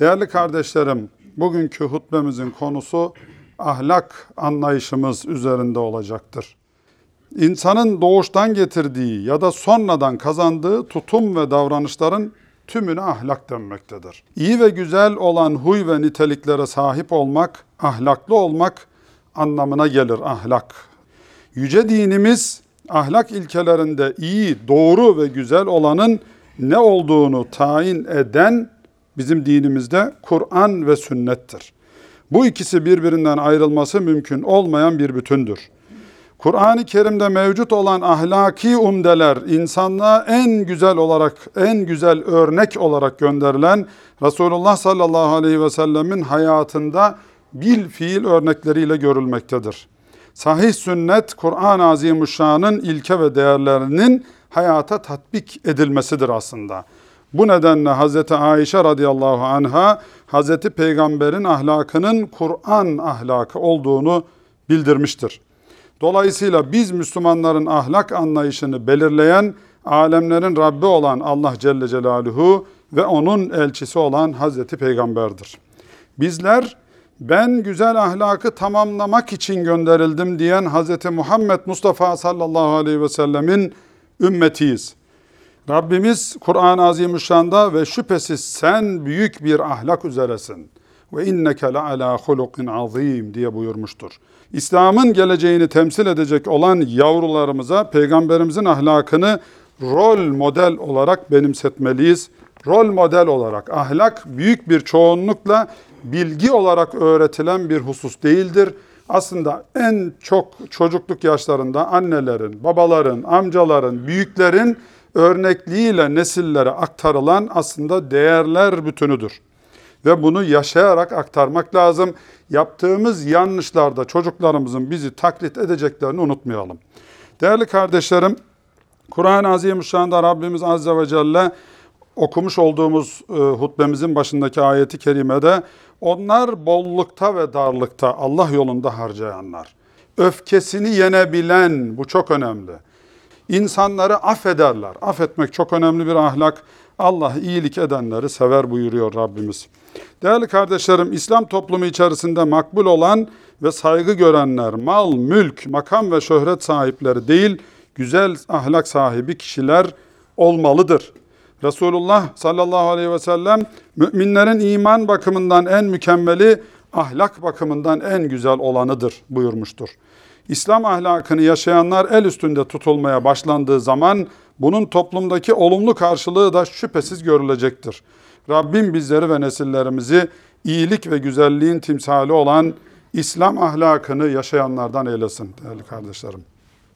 Değerli kardeşlerim, bugünkü hutbemizin konusu ahlak anlayışımız üzerinde olacaktır. İnsanın doğuştan getirdiği ya da sonradan kazandığı tutum ve davranışların tümüne ahlak denmektedir. İyi ve güzel olan huy ve niteliklere sahip olmak, ahlaklı olmak anlamına gelir ahlak. Yüce dinimiz ahlak ilkelerinde iyi, doğru ve güzel olanın ne olduğunu tayin eden bizim dinimizde Kur'an ve sünnettir. Bu ikisi birbirinden ayrılması mümkün olmayan bir bütündür. Kur'an-ı Kerim'de mevcut olan ahlaki umdeler insanlığa en güzel olarak, en güzel örnek olarak gönderilen Resulullah sallallahu aleyhi ve sellemin hayatında bil fiil örnekleriyle görülmektedir. Sahih sünnet Kur'an-ı Azimuşşan'ın ilke ve değerlerinin hayata tatbik edilmesidir aslında. Bu nedenle Hazreti Ayşe radıyallahu anha Hazreti Peygamber'in ahlakının Kur'an ahlakı olduğunu bildirmiştir. Dolayısıyla biz Müslümanların ahlak anlayışını belirleyen alemlerin Rabbi olan Allah Celle Celaluhu ve onun elçisi olan Hazreti Peygamber'dir. Bizler ben güzel ahlakı tamamlamak için gönderildim diyen Hazreti Muhammed Mustafa sallallahu aleyhi ve sellemin ümmetiyiz. Rabbimiz Kur'an-ı Azimüşşan'da ve şüphesiz sen büyük bir ahlak üzeresin. Ve inneke la ala hulukin azim diye buyurmuştur. İslam'ın geleceğini temsil edecek olan yavrularımıza peygamberimizin ahlakını rol model olarak benimsetmeliyiz. Rol model olarak ahlak büyük bir çoğunlukla bilgi olarak öğretilen bir husus değildir. Aslında en çok çocukluk yaşlarında annelerin, babaların, amcaların, büyüklerin örnekliğiyle nesillere aktarılan aslında değerler bütünüdür. Ve bunu yaşayarak aktarmak lazım. Yaptığımız yanlışlarda çocuklarımızın bizi taklit edeceklerini unutmayalım. Değerli kardeşlerim, Kur'an-ı Azimüşşan'da Rabbimiz Azze ve Celle okumuş olduğumuz e, hutbemizin başındaki ayeti kerimede onlar bollukta ve darlıkta Allah yolunda harcayanlar. Öfkesini yenebilen bu çok önemli. İnsanları affederler. Affetmek çok önemli bir ahlak. Allah iyilik edenleri sever buyuruyor Rabbimiz. Değerli kardeşlerim, İslam toplumu içerisinde makbul olan ve saygı görenler, mal, mülk, makam ve şöhret sahipleri değil, güzel ahlak sahibi kişiler olmalıdır. Resulullah sallallahu aleyhi ve sellem müminlerin iman bakımından en mükemmeli, ahlak bakımından en güzel olanıdır buyurmuştur. İslam ahlakını yaşayanlar el üstünde tutulmaya başlandığı zaman bunun toplumdaki olumlu karşılığı da şüphesiz görülecektir. Rabbim bizleri ve nesillerimizi iyilik ve güzelliğin timsali olan İslam ahlakını yaşayanlardan eylesin değerli kardeşlerim.